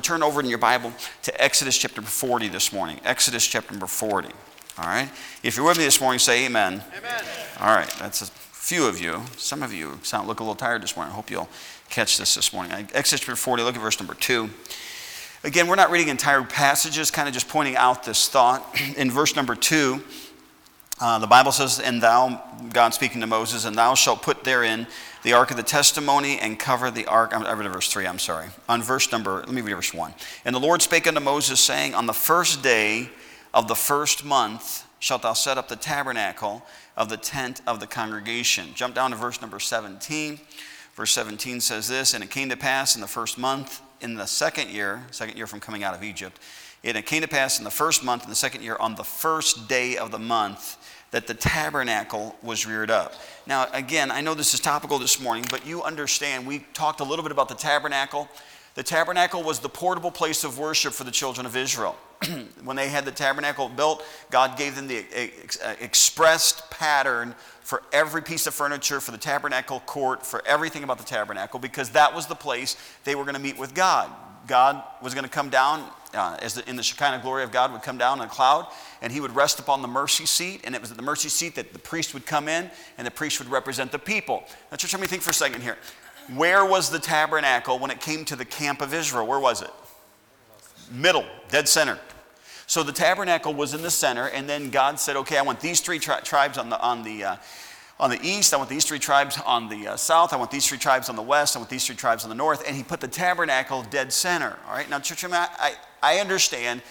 turn over in your Bible to Exodus chapter 40 this morning. Exodus chapter number 40. All right? If you're with me this morning, say amen. Amen. All right, that's a few of you. Some of you sound look a little tired this morning. I hope you'll catch this this morning. Exodus chapter 40, look at verse number 2. Again, we're not reading entire passages, kind of just pointing out this thought. In verse number 2, uh, the Bible says, And thou, God speaking to Moses, and thou shalt put therein the ark of the testimony and cover the ark. I read verse 3, I'm sorry. On verse number, let me read verse 1. And the Lord spake unto Moses, saying, On the first day of the first month shalt thou set up the tabernacle of the tent of the congregation. Jump down to verse number 17. Verse 17 says this And it came to pass in the first month, in the second year, second year from coming out of Egypt, and it came to pass in the first month, in the second year, on the first day of the month, that the tabernacle was reared up. Now, again, I know this is topical this morning, but you understand, we talked a little bit about the tabernacle. The tabernacle was the portable place of worship for the children of Israel. when they had the tabernacle built, God gave them the uh, expressed pattern for every piece of furniture, for the tabernacle court, for everything about the tabernacle, because that was the place they were going to meet with God. God was going to come down, uh, as the, in the Shekinah glory of God would come down in a cloud, and he would rest upon the mercy seat, and it was at the mercy seat that the priest would come in, and the priest would represent the people. Now, church, let me think for a second here. Where was the tabernacle when it came to the camp of Israel? Where was it? Middle, dead center. So the tabernacle was in the center, and then God said, "Okay, I want these three tri- tribes on the on the uh, on the east. I want these three tribes on the uh, south. I want these three tribes on the west. I want these three tribes on the north." And He put the tabernacle dead center. All right. Now, church, I, I, I understand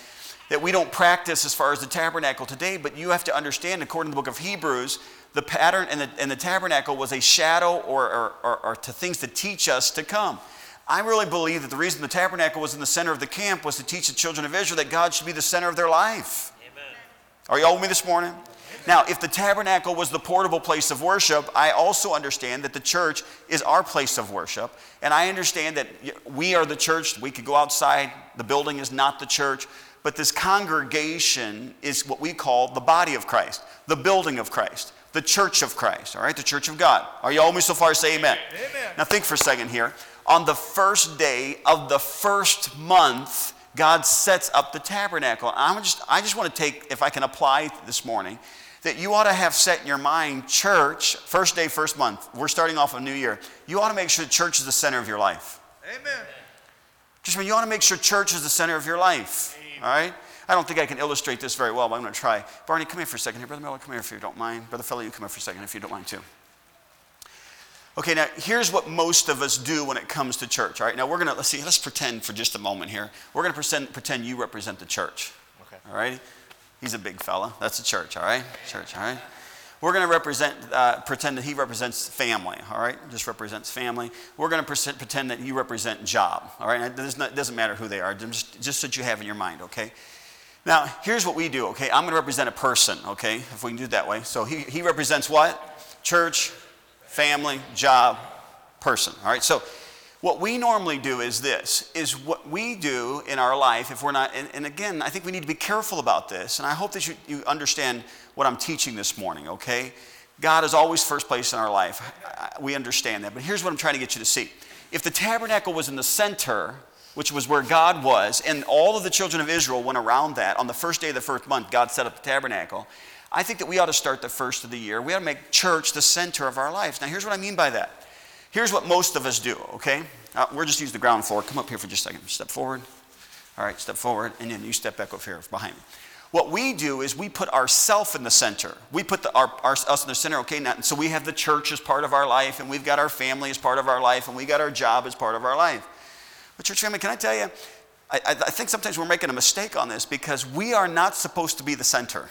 that we don't practice as far as the tabernacle today, but you have to understand, according to the book of Hebrews, the pattern and the, and the tabernacle was a shadow or, or, or, or to things to teach us to come. I really believe that the reason the tabernacle was in the center of the camp was to teach the children of Israel that God should be the center of their life. Amen. Are you all with me this morning? Now, if the tabernacle was the portable place of worship, I also understand that the church is our place of worship. And I understand that we are the church. We could go outside. The building is not the church. But this congregation is what we call the body of Christ, the building of Christ, the church of Christ, all right, the church of God. Are you all with me so far? Say amen. amen. Now think for a second here. On the first day of the first month, God sets up the tabernacle. I'm just, I just want to take, if I can apply this morning, that you ought to have set in your mind church, first day, first month. We're starting off a new year. You ought to make sure church is the center of your life. Amen. Just mean you ought to make sure church is the center of your life. Amen. All right? I don't think I can illustrate this very well, but I'm going to try. Barney, come here for a second here. Brother Miller, come here if you don't mind. Brother Fellow, you come here for a second if you don't mind too. Okay, now here's what most of us do when it comes to church. All right, now we're going to, let's see, let's pretend for just a moment here. We're going to pretend, pretend you represent the church. Okay. All right? He's a big fella. That's the church, all right? Church, all right? We're going to represent, uh, pretend that he represents family, all right? Just represents family. We're going to pretend that you represent job, all right? It doesn't, doesn't matter who they are, just, just what you have in your mind, okay? Now, here's what we do, okay? I'm going to represent a person, okay? If we can do it that way. So he, he represents what? Church, family, job, person, all right? So what we normally do is this is what we do in our life if we're not and, and again i think we need to be careful about this and i hope that you, you understand what i'm teaching this morning okay? God is always first place in our life. We understand that but here's what i'm trying to get you to see. If the tabernacle was in the center which was where god was and all of the children of israel went around that on the first day of the first month god set up the tabernacle i think that we ought to start the first of the year. We ought to make church the center of our lives. Now here's what i mean by that Here's what most of us do, okay? Uh, we're just use the ground floor. Come up here for just a second. Step forward. All right, step forward, and then you step back up here behind me. What we do is we put ourself in the center. We put the, our, our, us in the center, okay? Now, so we have the church as part of our life, and we've got our family as part of our life, and we got our job as part of our life. But, church family, can I tell you, I, I think sometimes we're making a mistake on this because we are not supposed to be the center.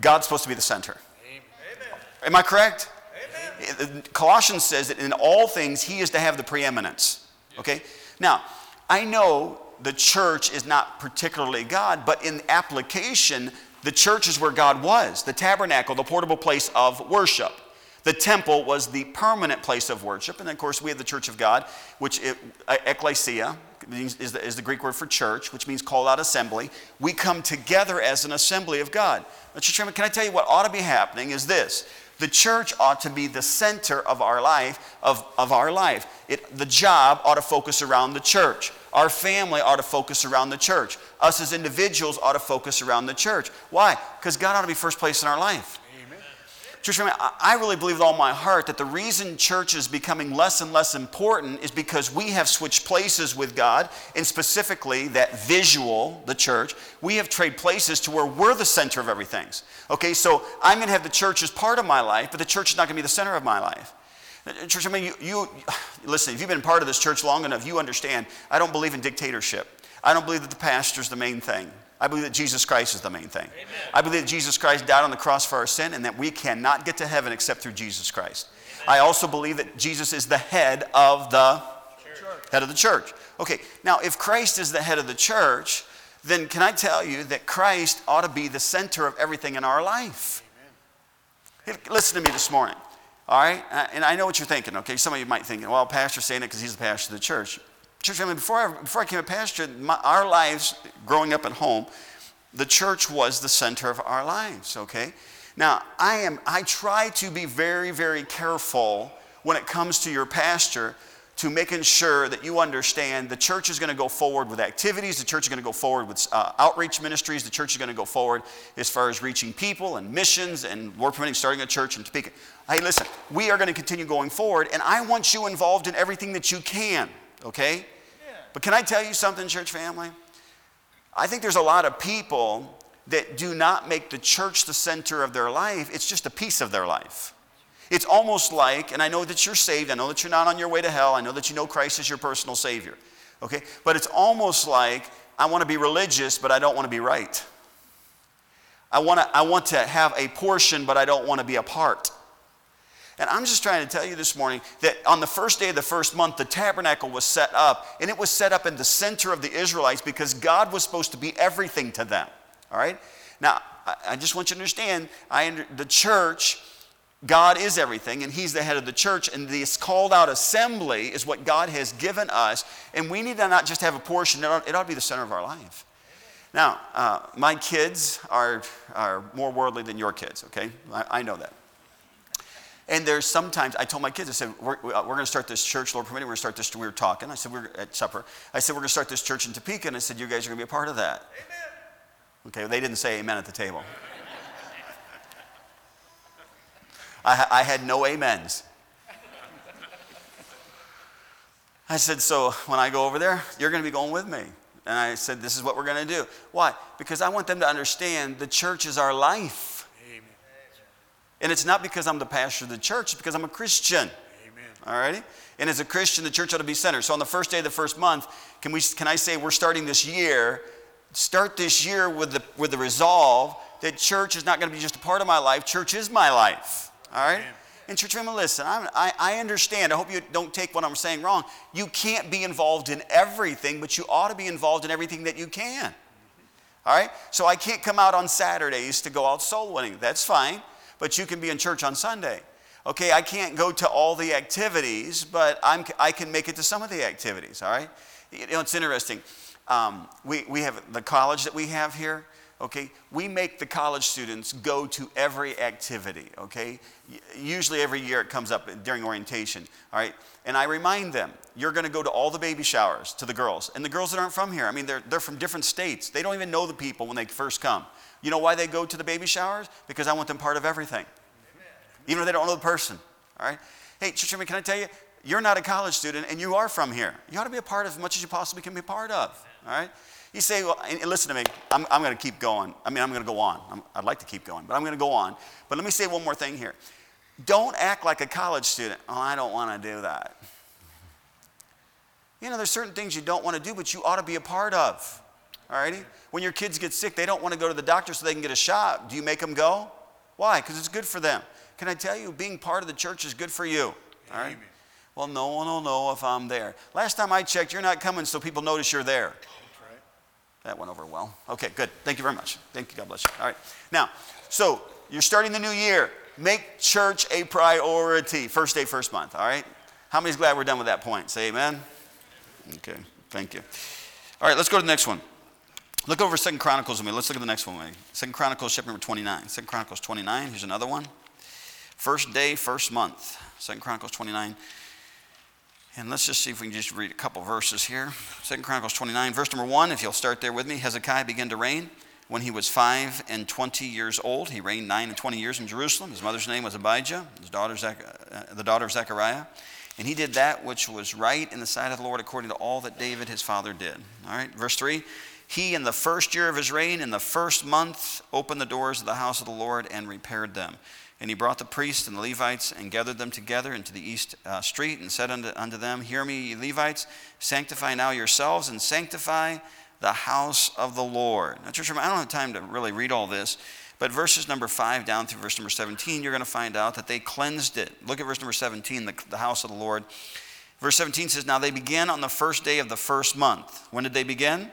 God's supposed to be the center. Amen. Am I correct? Colossians says that in all things he is to have the preeminence. Okay? Now, I know the church is not particularly God, but in application, the church is where God was the tabernacle, the portable place of worship. The temple was the permanent place of worship. And then, of course, we have the church of God, which it, uh, ecclesia is the, is the Greek word for church, which means called out assembly. We come together as an assembly of God. But, Chairman, can I tell you what ought to be happening is this the church ought to be the center of our life, of, of our life. It, the job ought to focus around the church. Our family ought to focus around the church. Us as individuals ought to focus around the church. Why? Because God ought to be first place in our life. Church family, I really believe with all my heart that the reason church is becoming less and less important is because we have switched places with God, and specifically that visual, the church, we have traded places to where we're the center of everything. Okay, so I'm going to have the church as part of my life, but the church is not going to be the center of my life. Church, I mean, you, you, listen, if you've been part of this church long enough, you understand I don't believe in dictatorship. I don't believe that the pastor's the main thing. I believe that Jesus Christ is the main thing. Amen. I believe that Jesus Christ died on the cross for our sin and that we cannot get to heaven except through Jesus Christ. Amen. I also believe that Jesus is the head of the church. head of the church. Okay, now if Christ is the head of the church, then can I tell you that Christ ought to be the center of everything in our life? Listen to me this morning. All right? Uh, and I know what you're thinking, okay? Some of you might think, well, Pastor's saying it because he's the pastor of the church. Church family, before I, before I became a pastor, my, our lives growing up at home, the church was the center of our lives, okay? Now, I am I try to be very, very careful when it comes to your pastor to making sure that you understand the church is going to go forward with activities, the church is going to go forward with uh, outreach ministries, the church is going to go forward as far as reaching people and missions and Lord permitting starting a church in Topeka. Hey, listen, we are going to continue going forward, and I want you involved in everything that you can okay? Yeah. But can I tell you something, church family? I think there's a lot of people that do not make the church the center of their life, it's just a piece of their life. It's almost like, and I know that you're saved, I know that you're not on your way to hell, I know that you know Christ is your personal Savior, okay? But it's almost like I want to be religious, but I don't want to be right. I want to, I want to have a portion, but I don't want to be a part. And I'm just trying to tell you this morning that on the first day of the first month, the tabernacle was set up, and it was set up in the center of the Israelites because God was supposed to be everything to them. All right? Now, I just want you to understand I, the church, God is everything, and He's the head of the church, and this called out assembly is what God has given us, and we need to not just have a portion, it ought, it ought to be the center of our life. Now, uh, my kids are, are more worldly than your kids, okay? I, I know that. And there's sometimes, I told my kids, I said, we're, uh, we're going to start this church, Lord permitting, we're going to start this, we were talking. I said, we're at supper. I said, we're going to start this church in Topeka. And I said, you guys are going to be a part of that. Amen. Okay, they didn't say amen at the table. I, I had no amens. I said, so when I go over there, you're going to be going with me. And I said, this is what we're going to do. Why? Because I want them to understand the church is our life. And it's not because I'm the pastor of the church, it's because I'm a Christian. Amen. All righty? And as a Christian, the church ought to be centered. So on the first day of the first month, can, we, can I say we're starting this year? Start this year with the, with the resolve that church is not going to be just a part of my life, church is my life. All right? Amen. And church family, listen, I, I understand. I hope you don't take what I'm saying wrong. You can't be involved in everything, but you ought to be involved in everything that you can. All right? So I can't come out on Saturdays to go out soul winning. That's fine but you can be in church on Sunday. Okay, I can't go to all the activities, but I'm, I can make it to some of the activities, all right? You know, it's interesting. Um, we, we have the college that we have here, okay? We make the college students go to every activity, okay? Usually every year it comes up during orientation, all right? And I remind them, you're gonna go to all the baby showers to the girls. And the girls that aren't from here, I mean, they're, they're from different states. They don't even know the people when they first come. You know why they go to the baby showers? Because I want them part of everything. Even if they don't know the person. All right? Hey, Church can I tell you, you're not a college student and you are from here. You ought to be a part of as much as you possibly can be a part of. All right? You say, well, and listen to me, I'm, I'm going to keep going. I mean, I'm going to go on. i would like to keep going, but I'm going to go on. But let me say one more thing here. Don't act like a college student. Oh, I don't want to do that. You know, there's certain things you don't want to do, but you ought to be a part of. All righty? When your kids get sick, they don't want to go to the doctor so they can get a shot. Do you make them go? Why? Because it's good for them. Can I tell you, being part of the church is good for you. All right? Well, no one will know if I'm there. Last time I checked, you're not coming so people notice you're there. Right. That went over well. Okay, good. Thank you very much. Thank you. God bless you. All right. Now, so you're starting the new year. Make church a priority. First day, first month. All right? How many's glad we're done with that point? Say amen. Okay. Thank you. All right, let's go to the next one. Look over Second Chronicles with me. Let's look at the next one. Second Chronicles, chapter number 29. Second Chronicles 29. Here's another one. First day, first month. Second Chronicles 29. And let's just see if we can just read a couple verses here. Second Chronicles 29, verse number 1, if you'll start there with me. Hezekiah began to reign when he was five and twenty years old. He reigned nine and twenty years in Jerusalem. His mother's name was Abijah, his daughter Zach, uh, the daughter of Zechariah. And he did that which was right in the sight of the Lord according to all that David his father did. All right, verse 3 He, in the first year of his reign, in the first month, opened the doors of the house of the Lord and repaired them. And he brought the priests and the Levites and gathered them together into the east uh, street and said unto, unto them, Hear me, ye Levites, sanctify now yourselves and sanctify the house of the Lord. Now, church, I don't have time to really read all this, but verses number 5 down through verse number 17, you're going to find out that they cleansed it. Look at verse number 17, the, the house of the Lord. Verse 17 says, Now they began on the first day of the first month. When did they begin?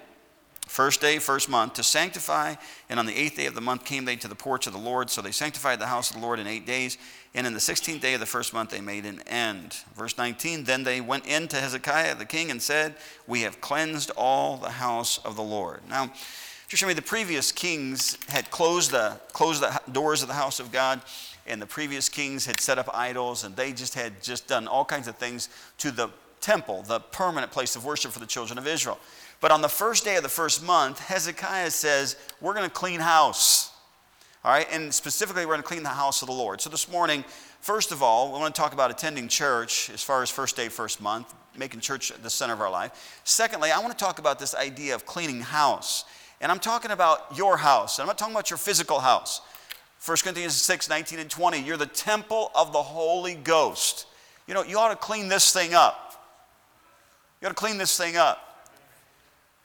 First day, first month, to sanctify. And on the eighth day of the month came they to the porch of the Lord. So they sanctified the house of the Lord in eight days. And in the sixteenth day of the first month they made an end. Verse 19 Then they went in to Hezekiah the king and said, We have cleansed all the house of the Lord. Now, just show me the previous kings had closed the, closed the doors of the house of God and the previous kings had set up idols and they just had just done all kinds of things to the temple, the permanent place of worship for the children of Israel. But on the first day of the first month, Hezekiah says, We're going to clean house. All right, and specifically, we're going to clean the house of the Lord. So this morning, first of all, we want to talk about attending church as far as first day, first month, making church the center of our life. Secondly, I want to talk about this idea of cleaning house. And I'm talking about your house. I'm not talking about your physical house. 1 Corinthians 6, 19 and 20. You're the temple of the Holy Ghost. You know, you ought to clean this thing up. You ought to clean this thing up.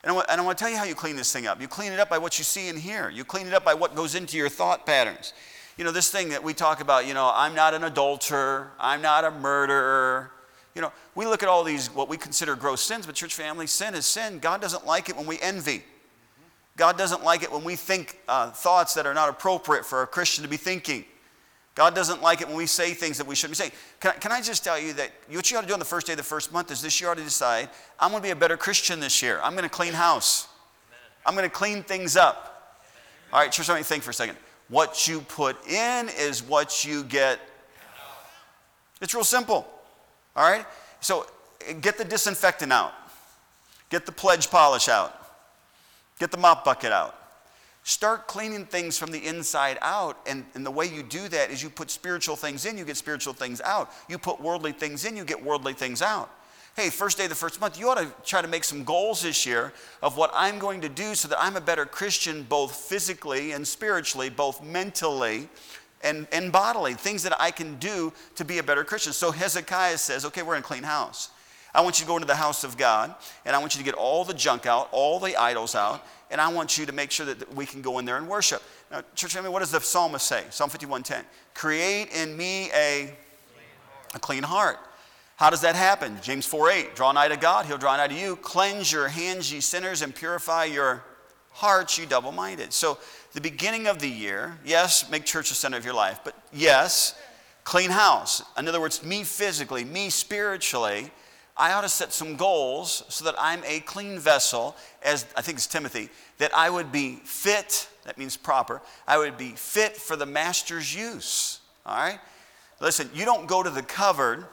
And I, want, and I want to tell you how you clean this thing up. You clean it up by what you see and hear. You clean it up by what goes into your thought patterns. You know, this thing that we talk about, you know, I'm not an adulterer, I'm not a murderer. You know, we look at all these, what we consider gross sins, but church family, sin is sin. God doesn't like it when we envy. God doesn't like it when we think uh, thoughts that are not appropriate for a Christian to be thinking. God doesn't like it when we say things that we shouldn't be saying. Can I, can I just tell you that what you ought to do on the first day of the first month is this year ought to decide, I'm going to be a better Christian this year. I'm going to clean house. I'm going to clean things up. All right, church, let me think for a second. What you put in is what you get. It's real simple. All right? So get the disinfectant out, get the pledge polish out, get the mop bucket out. Start cleaning things from the inside out. And, and the way you do that is you put spiritual things in, you get spiritual things out. You put worldly things in, you get worldly things out. Hey, first day of the first month, you ought to try to make some goals this year of what I'm going to do so that I'm a better Christian, both physically and spiritually, both mentally and, and bodily, things that I can do to be a better Christian. So Hezekiah says, okay, we're in a clean house. I want you to go into the house of God, and I want you to get all the junk out, all the idols out, and I want you to make sure that we can go in there and worship. Now, church family, what does the psalmist say? Psalm 51:10. Create in me a, a clean heart. How does that happen? James 4:8. Draw nigh to God, he'll draw nigh to you. Cleanse your hands, ye sinners, and purify your hearts, you double-minded. So the beginning of the year, yes, make church the center of your life, but yes, clean house. In other words, me physically, me spiritually, I ought to set some goals so that I'm a clean vessel, as I think it's Timothy, that I would be fit, that means proper, I would be fit for the master's use. All right? Listen, you don't go to the cupboard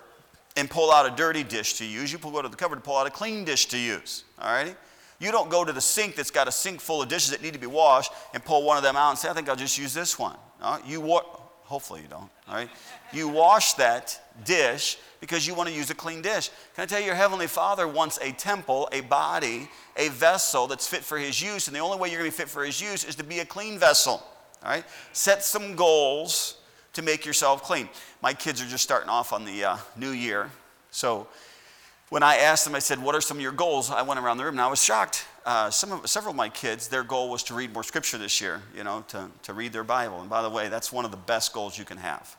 and pull out a dirty dish to use. You pull go to the cupboard to pull out a clean dish to use. All righty? You don't go to the sink that's got a sink full of dishes that need to be washed and pull one of them out and say, I think I'll just use this one. No, you wa- hopefully you don't. All right? You wash that dish because you want to use a clean dish. Can I tell you, your Heavenly Father wants a temple, a body, a vessel that's fit for His use, and the only way you're going to be fit for His use is to be a clean vessel. All right? Set some goals to make yourself clean. My kids are just starting off on the uh, new year. So when I asked them, I said, What are some of your goals? I went around the room and I was shocked. Uh, some of, several of my kids, their goal was to read more scripture this year, you know, to, to read their Bible. And by the way, that's one of the best goals you can have.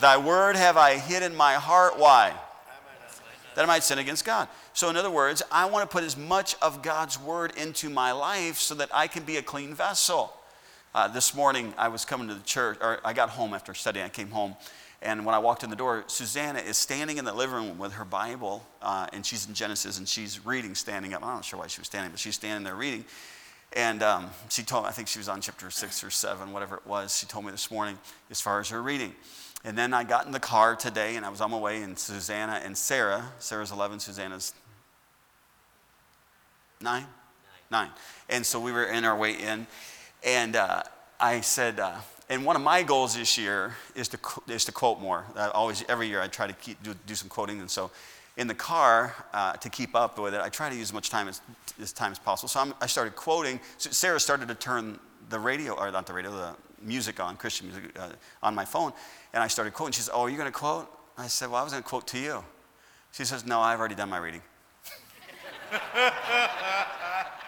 Thy word have I hid in my heart. Why? That I might sin against God. So, in other words, I want to put as much of God's word into my life so that I can be a clean vessel. Uh, this morning, I was coming to the church, or I got home after studying. I came home, and when I walked in the door, Susanna is standing in the living room with her Bible, uh, and she's in Genesis, and she's reading, standing up. I'm not sure why she was standing, but she's standing there reading. And um, she told me, I think she was on chapter six or seven, whatever it was. She told me this morning as far as her reading. And then I got in the car today and I was on my way, and Susanna and Sarah, Sarah's 11, Susanna's 9? 9. Nine. And so we were in our way in, and uh, I said, uh, and one of my goals this year is to, is to quote more. I always, every year, I try to keep, do, do some quoting. And so in the car, uh, to keep up with it, I try to use as much time as, as, time as possible. So I'm, i started quoting. So Sarah started to turn the radio, or not the radio, the music on, Christian music, uh, on my phone. And I started quoting. She said, Oh, are you going to quote? I said, Well, I was going to quote to you. She says, No, I've already done my reading.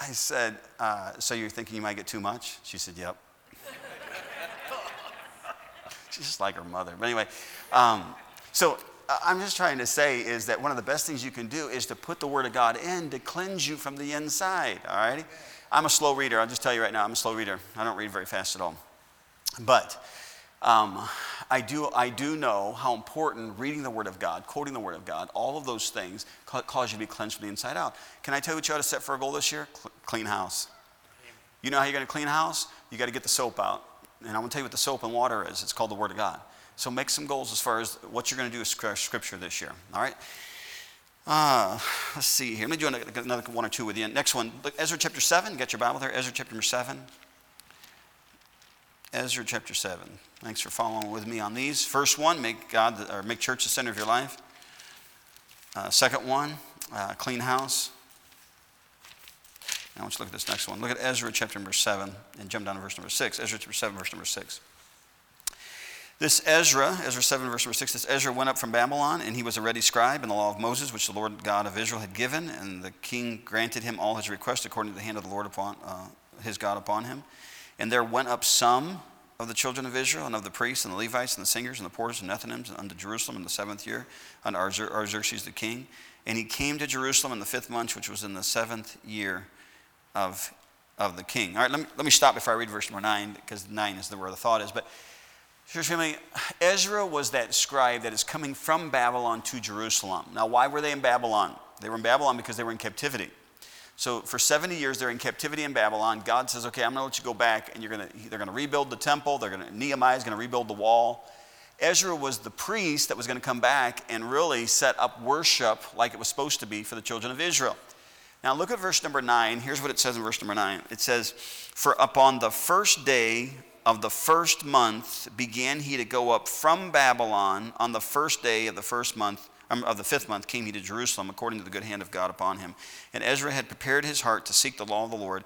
I said, uh, So you're thinking you might get too much? She said, Yep. She's just like her mother. But anyway, um, so uh, I'm just trying to say is that one of the best things you can do is to put the Word of God in to cleanse you from the inside, all right? I'm a slow reader. I'll just tell you right now, I'm a slow reader. I don't read very fast at all. But um, I, do, I do know how important reading the Word of God, quoting the Word of God, all of those things cause you to be cleansed from the inside out. Can I tell you what you ought to set for a goal this year? clean house. You know how you're going to clean house? You got to get the soap out. And I'm going to tell you what the soap and water is. It's called the Word of God. So make some goals as far as what you're going to do with Scripture this year. All right? Uh, let's see here. Let me do another one or two with you. Next one, Ezra chapter 7. Get your Bible there. Ezra chapter 7. Ezra chapter 7. Thanks for following with me on these. First one, make God or make church the center of your life. Uh, second one, uh, clean house. Now let's look at this next one. Look at Ezra chapter number 7 and jump down to verse number 6. Ezra chapter 7, verse number 6. This Ezra, Ezra 7, verse number 6, this Ezra went up from Babylon, and he was a ready scribe in the law of Moses, which the Lord God of Israel had given, and the king granted him all his requests according to the hand of the Lord upon uh, his God upon him. And there went up some of the children of Israel, and of the priests, and the Levites, and the singers, and the porters, and Nethinims, unto Jerusalem in the seventh year, under Artaxerxes the king. And he came to Jerusalem in the fifth month, which was in the seventh year of, of the king. All right, let me, let me stop before I read verse number nine, because nine is the, where the thought is. But Church family, Ezra was that scribe that is coming from Babylon to Jerusalem. Now, why were they in Babylon? They were in Babylon because they were in captivity. So for 70 years, they're in captivity in Babylon. God says, okay, I'm going to let you go back, and you're going to, they're going to rebuild the temple. They're going to, Nehemiah is going to rebuild the wall. Ezra was the priest that was going to come back and really set up worship like it was supposed to be for the children of Israel. Now look at verse number 9. Here's what it says in verse number 9. It says, For upon the first day of the first month began he to go up from Babylon on the first day of the first month of the fifth month came he to Jerusalem, according to the good hand of God upon him. And Ezra had prepared his heart to seek the law of the Lord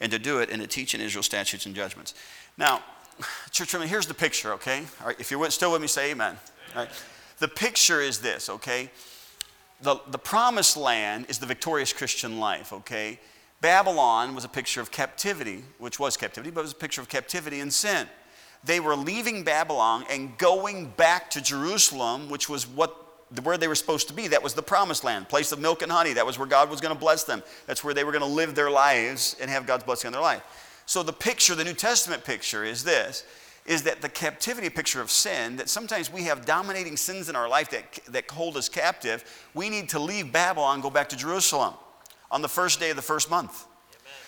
and to do it and to teach in Israel statutes and judgments. Now, church family, here's the picture, okay? All right, if you're still with me, say amen. All right. The picture is this, okay? The, the promised land is the victorious Christian life, okay? Babylon was a picture of captivity, which was captivity, but it was a picture of captivity and sin. They were leaving Babylon and going back to Jerusalem, which was what where they were supposed to be. That was the promised land, place of milk and honey. That was where God was going to bless them. That's where they were going to live their lives and have God's blessing on their life. So the picture, the New Testament picture is this is that the captivity picture of sin, that sometimes we have dominating sins in our life that, that hold us captive. We need to leave Babylon go back to Jerusalem on the first day of the first month.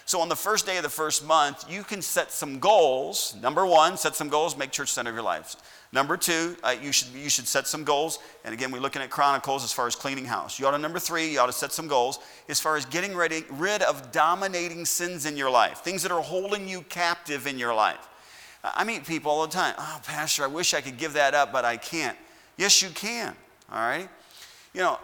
So, on the first day of the first month, you can set some goals. Number one, set some goals, make church center of your life. Number two, uh, you, should, you should set some goals. And again, we're looking at Chronicles as far as cleaning house. You ought to, number three, you ought to set some goals as far as getting ready, rid of dominating sins in your life, things that are holding you captive in your life. I meet people all the time. Oh, Pastor, I wish I could give that up, but I can't. Yes, you can. All right? You know,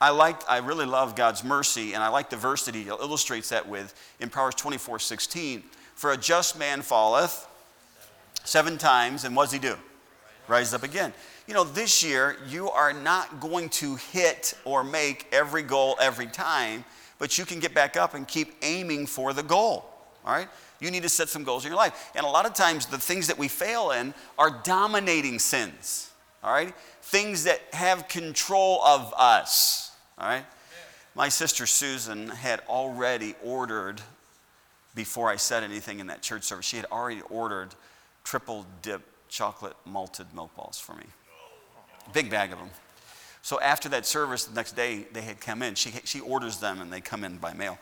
I like, I really love God's mercy, and I like the verse that he illustrates that with in Proverbs 24 16. For a just man falleth seven times, and what does he do? Rise up again. You know, this year, you are not going to hit or make every goal every time, but you can get back up and keep aiming for the goal. All right? You need to set some goals in your life. And a lot of times, the things that we fail in are dominating sins. All right? Things that have control of us. All right? My sister Susan had already ordered, before I said anything in that church service, she had already ordered triple dip chocolate malted milk balls for me. Big bag of them. So after that service, the next day they had come in. She, she orders them and they come in by mail.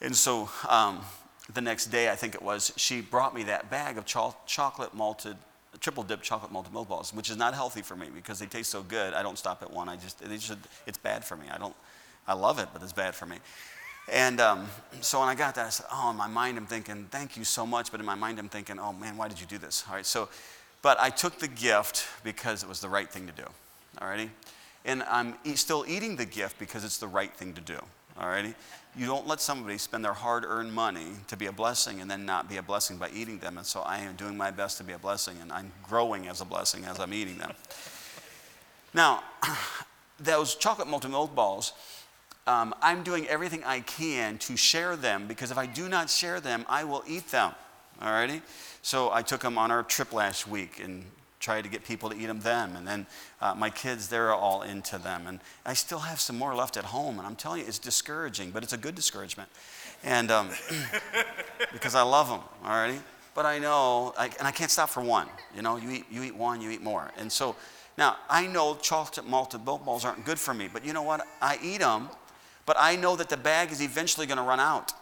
And so um, the next day, I think it was, she brought me that bag of cho- chocolate malted, triple dip chocolate malted milk balls, which is not healthy for me because they taste so good. I don't stop at one. I just, just it's bad for me. I don't, I love it, but it's bad for me. And um, so when I got that, I said, oh, in my mind, I'm thinking, thank you so much. But in my mind, I'm thinking, oh man, why did you do this? All right, so, but I took the gift because it was the right thing to do. All righty? And I'm still eating the gift because it's the right thing to do. All righty? You don't let somebody spend their hard earned money to be a blessing and then not be a blessing by eating them. And so I am doing my best to be a blessing and I'm growing as a blessing as I'm eating them. Now, those chocolate malted milk balls, um, I'm doing everything I can to share them because if I do not share them, I will eat them. Alrighty? So I took them on our trip last week and tried to get people to eat them then. And then uh, my kids, they're all into them. And I still have some more left at home. And I'm telling you, it's discouraging, but it's a good discouragement. And um, because I love them, alrighty? But I know, I, and I can't stop for one. You know, you eat, you eat one, you eat more. And so now I know chocolate malted milk balls aren't good for me, but you know what? I eat them but I know that the bag is eventually going to run out,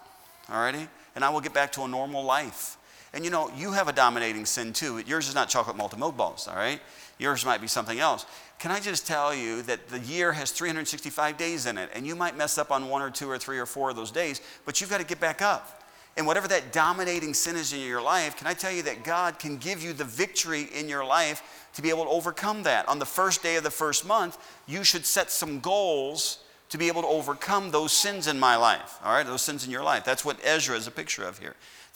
alrighty? And I will get back to a normal life. And you know, you have a dominating sin too. Yours is not chocolate malted milk balls, all right? Yours might be something else. Can I just tell you that the year has 365 days in it, and you might mess up on one or two or three or four of those days, but you've got to get back up. And whatever that dominating sin is in your life, can I tell you that God can give you the victory in your life to be able to overcome that? On the first day of the first month, you should set some goals to be able to overcome those sins in my life, all right, those sins in your life. That's what Ezra is a picture of here,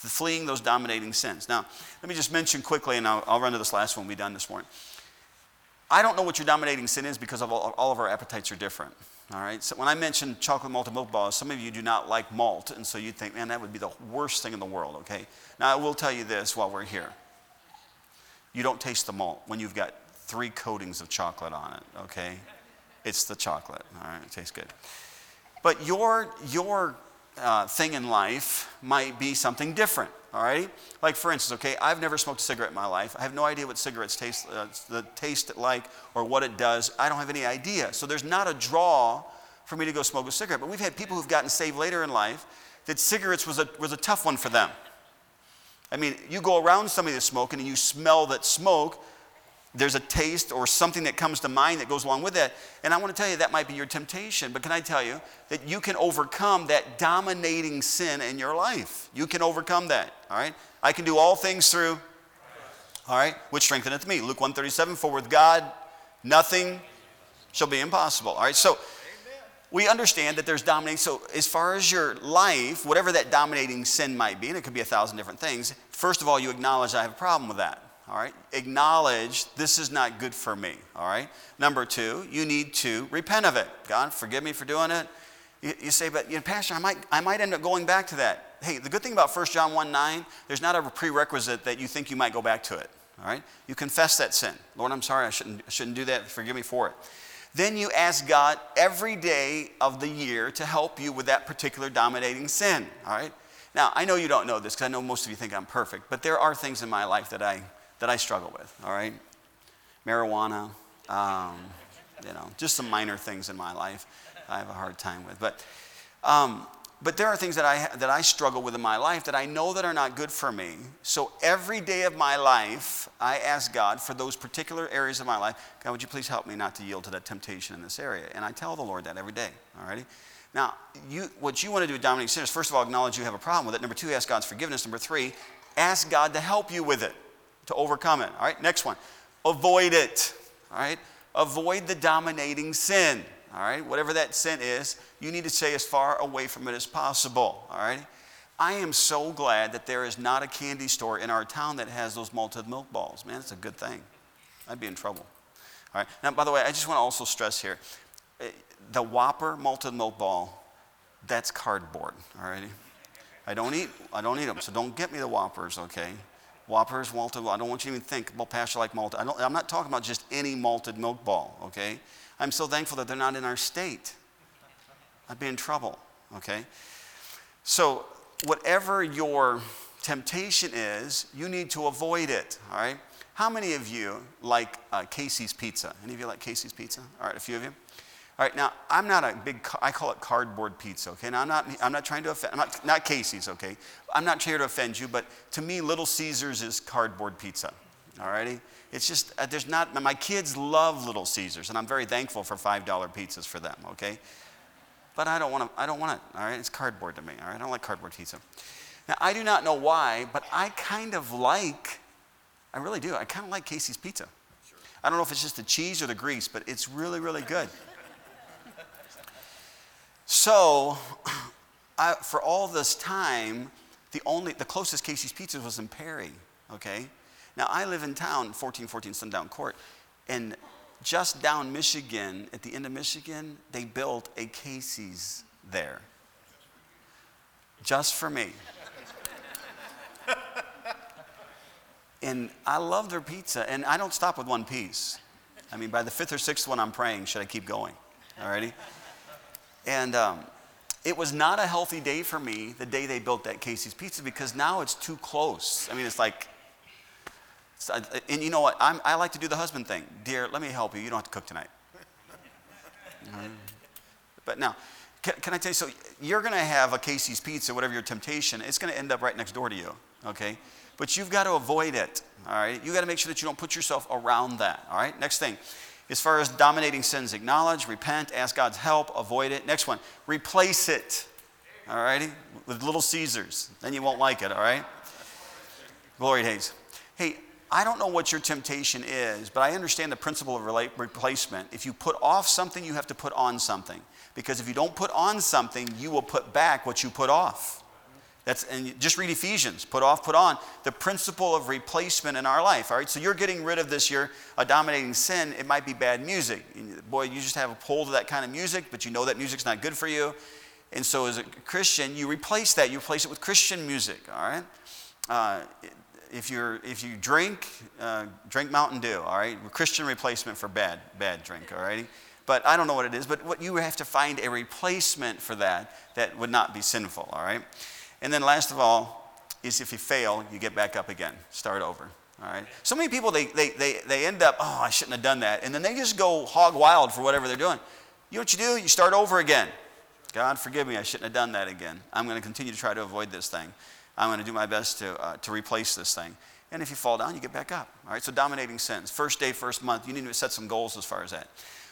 fleeing those dominating sins. Now, let me just mention quickly, and I'll, I'll run to this last one, be done this morning. I don't know what your dominating sin is because of all, all of our appetites are different. All right. So when I mentioned chocolate malted milk balls, some of you do not like malt, and so you think, man, that would be the worst thing in the world. Okay. Now I will tell you this while we're here. You don't taste the malt when you've got three coatings of chocolate on it. Okay it's the chocolate. All right, it tastes good. But your, your uh, thing in life might be something different. All right? Like, for instance, okay, I've never smoked a cigarette in my life. I have no idea what cigarettes taste, uh, the taste like or what it does. I don't have any idea. So there's not a draw for me to go smoke a cigarette. But we've had people who've gotten saved later in life that cigarettes was a, was a tough one for them. I mean, you go around somebody that's smoking and you smell that smoke, there's a taste or something that comes to mind that goes along with that. And I want to tell you that might be your temptation, but can I tell you that you can overcome that dominating sin in your life? You can overcome that, all right? I can do all things through, all right, which strengtheneth me. Luke 137, for with God nothing shall be impossible, all right? So we understand that there's dominating. So as far as your life, whatever that dominating sin might be, and it could be a thousand different things, first of all, you acknowledge I have a problem with that all right? Acknowledge this is not good for me, all right? Number two, you need to repent of it. God, forgive me for doing it. You, you say, but you know, Pastor, I might, I might end up going back to that. Hey, the good thing about 1 John 1 9, there's not a prerequisite that you think you might go back to it, all right? You confess that sin. Lord, I'm sorry, I shouldn't, shouldn't do that. Forgive me for it. Then you ask God every day of the year to help you with that particular dominating sin, all right? Now, I know you don't know this because I know most of you think I'm perfect, but there are things in my life that I that I struggle with, all right? Marijuana, um, you know, just some minor things in my life I have a hard time with. But, um, but there are things that I, that I struggle with in my life that I know that are not good for me. So every day of my life, I ask God for those particular areas of my life, God, would you please help me not to yield to that temptation in this area? And I tell the Lord that every day, all righty? Now, you, what you want to do with dominating sinners, first of all, acknowledge you have a problem with it. Number two, ask God's forgiveness. Number three, ask God to help you with it to overcome it. All right, next one. Avoid it. All right, avoid the dominating sin. All right, whatever that sin is, you need to stay as far away from it as possible. All right. I am so glad that there is not a candy store in our town that has those malted milk balls. Man, it's a good thing. I'd be in trouble. All right. Now, by the way, I just want to also stress here eh, the Whopper malted milk ball, that's cardboard. All righty. I don't eat. I don't eat them. So don't get me the Whoppers. Okay. Whoppers, malted, I don't want you to even think, well, Pastor, like malted. I am not talking about just any malted milk ball, okay? I'm so thankful that they're not in our state. I'd be in trouble, okay? So, whatever your temptation is, you need to avoid it, all right? How many of you like uh, Casey's Pizza? Any of you like Casey's Pizza? All right, a few of you. All right, now I'm not a big, I call it cardboard pizza, okay? Now I'm not, I'm not trying to offend, I'm not, not Casey's, okay? I'm not trying to offend you, but to me, Little Caesars is cardboard pizza, all righty? It's just, uh, there's not, my kids love Little Caesars, and I'm very thankful for $5 pizzas for them, okay? But I don't want to, I don't want it, all right? It's cardboard to me, all right? I don't like cardboard pizza. Now, I do not know why, but I kind of like, I really do, I kind of like Casey's pizza. I don't know if it's just the cheese or the grease, but it's really, really good. So, I, for all this time, the only the closest Casey's Pizza was in Perry. Okay, now I live in town, 1414 Sundown Court, and just down Michigan, at the end of Michigan, they built a Casey's there, just for me. and I love their pizza, and I don't stop with one piece. I mean, by the fifth or sixth one, I'm praying, should I keep going? Alrighty. And um, it was not a healthy day for me the day they built that Casey's Pizza because now it's too close. I mean, it's like, it's, uh, and you know what? I'm, i like to do the husband thing. Dear, let me help you. You don't have to cook tonight. But now, can, can, I tell you, so you're going to have a Casey's Pizza, whatever your temptation, it's going to end up right next door to you, okay? But you've got to avoid it, all right? You've got to make sure that you don't put yourself around that, all right? Next thing, as far as dominating sins, acknowledge, repent, ask God's help, avoid it. Next one, replace it. All righty? With little Caesars. Then you won't like it, all right? Glory Hayes. Hey, I don't know what your temptation is, but I understand the principle of replacement. If you put off something, you have to put on something. Because if you don't put on something, you will put back what you put off. That's, and just read Ephesians, put off, put on, the principle of replacement in our life. All right, so you're getting rid of this, you're a dominating sin. It might be bad music. Boy, you just have a hold to that kind of music, but you know that music's not good for you. And so as a Christian, you replace that. You replace it with Christian music, all right? Uh, if, you're, if you drink, uh, drink Mountain Dew, all right? Christian replacement for bad, bad drink, all righty? But I don't know what it is, but what you have to find a replacement for that that would not be sinful, all right? And then last of all is if you fail, you get back up again, start over. All right. So many people they, they, they, they end up, oh, I shouldn't have done that. And then they just go hog wild for whatever they're doing. You know what you do? You start over again. God, forgive me, I shouldn't have done that again. I'm going to continue to try to avoid this thing. I'm going to do my best to, uh, to replace this thing. And if you fall down, you get back up. All right, so dominating sins. First day, first month, you need to set some goals as far as that.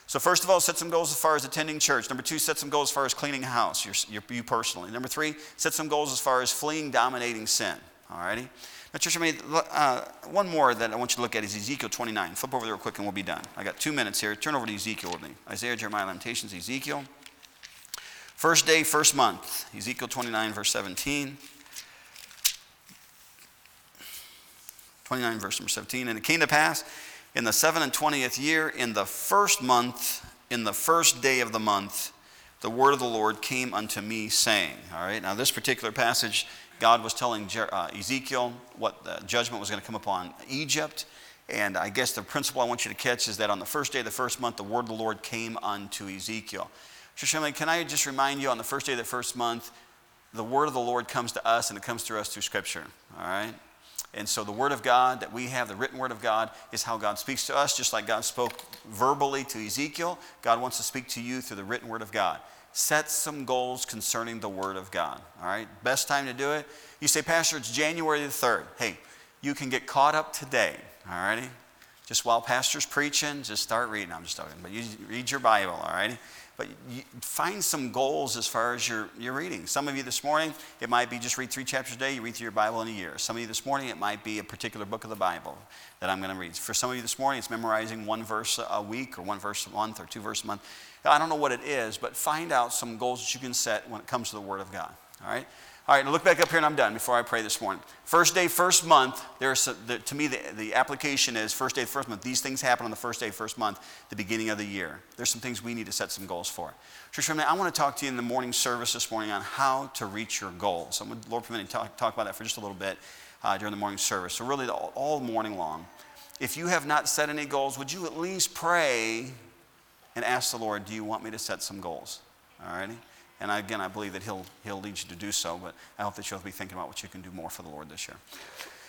So, first of all, set some goals as far as attending church. Number two, set some goals as far as cleaning a house, your, you personally. Number three, set some goals as far as fleeing dominating sin. All righty? Now, church, I mean, uh, one more that I want you to look at is Ezekiel 29. Flip over there real quick and we'll be done. I got two minutes here. Turn over to Ezekiel with me. Isaiah, Jeremiah, Lamentations, Ezekiel. First day, first month. Ezekiel 29, verse 17. 29, verse number 17. And it came to pass in the seven and twentieth year, in the first month, in the first day of the month, the word of the Lord came unto me, saying, All right, now this particular passage, God was telling uh, Ezekiel what the judgment was going to come upon Egypt. And I guess the principle I want you to catch is that on the first day of the first month, the word of the Lord came unto Ezekiel. Shoshana, can I just remind you on the first day of the first month, the word of the Lord comes to us and it comes through us through Scripture. All right? And so the Word of God that we have, the written Word of God, is how God speaks to us, just like God spoke verbally to Ezekiel. God wants to speak to you through the written Word of God. Set some goals concerning the Word of God. All right? Best time to do it. You say, Pastor, it's January the 3rd. Hey, you can get caught up today. All righty? Just while Pastor's preaching, just start reading. I'm just talking, but you read your Bible, all right? But find some goals as far as your, your reading. Some of you this morning, it might be just read three chapters a day, you read through your Bible in a year. Some of you this morning, it might be a particular book of the Bible that I'm going to read. For some of you this morning, it's memorizing one verse a week or one verse a month or two verses a month. I don't know what it is, but find out some goals that you can set when it comes to the Word of God. All right? All right, now look back up here and I'm done before I pray this morning. First day, first month, there's the, to me, the, the application is first day, first month. These things happen on the first day, first month, the beginning of the year. There's some things we need to set some goals for. Church family, I want to talk to you in the morning service this morning on how to reach your goals. So I'm going to, Lord permitting, talk, talk about that for just a little bit uh, during the morning service. So, really, all, all morning long. If you have not set any goals, would you at least pray and ask the Lord, Do you want me to set some goals? All righty? And again, I believe that he'll, he'll lead you to do so, but I hope that you'll be thinking about what you can do more for the Lord this year.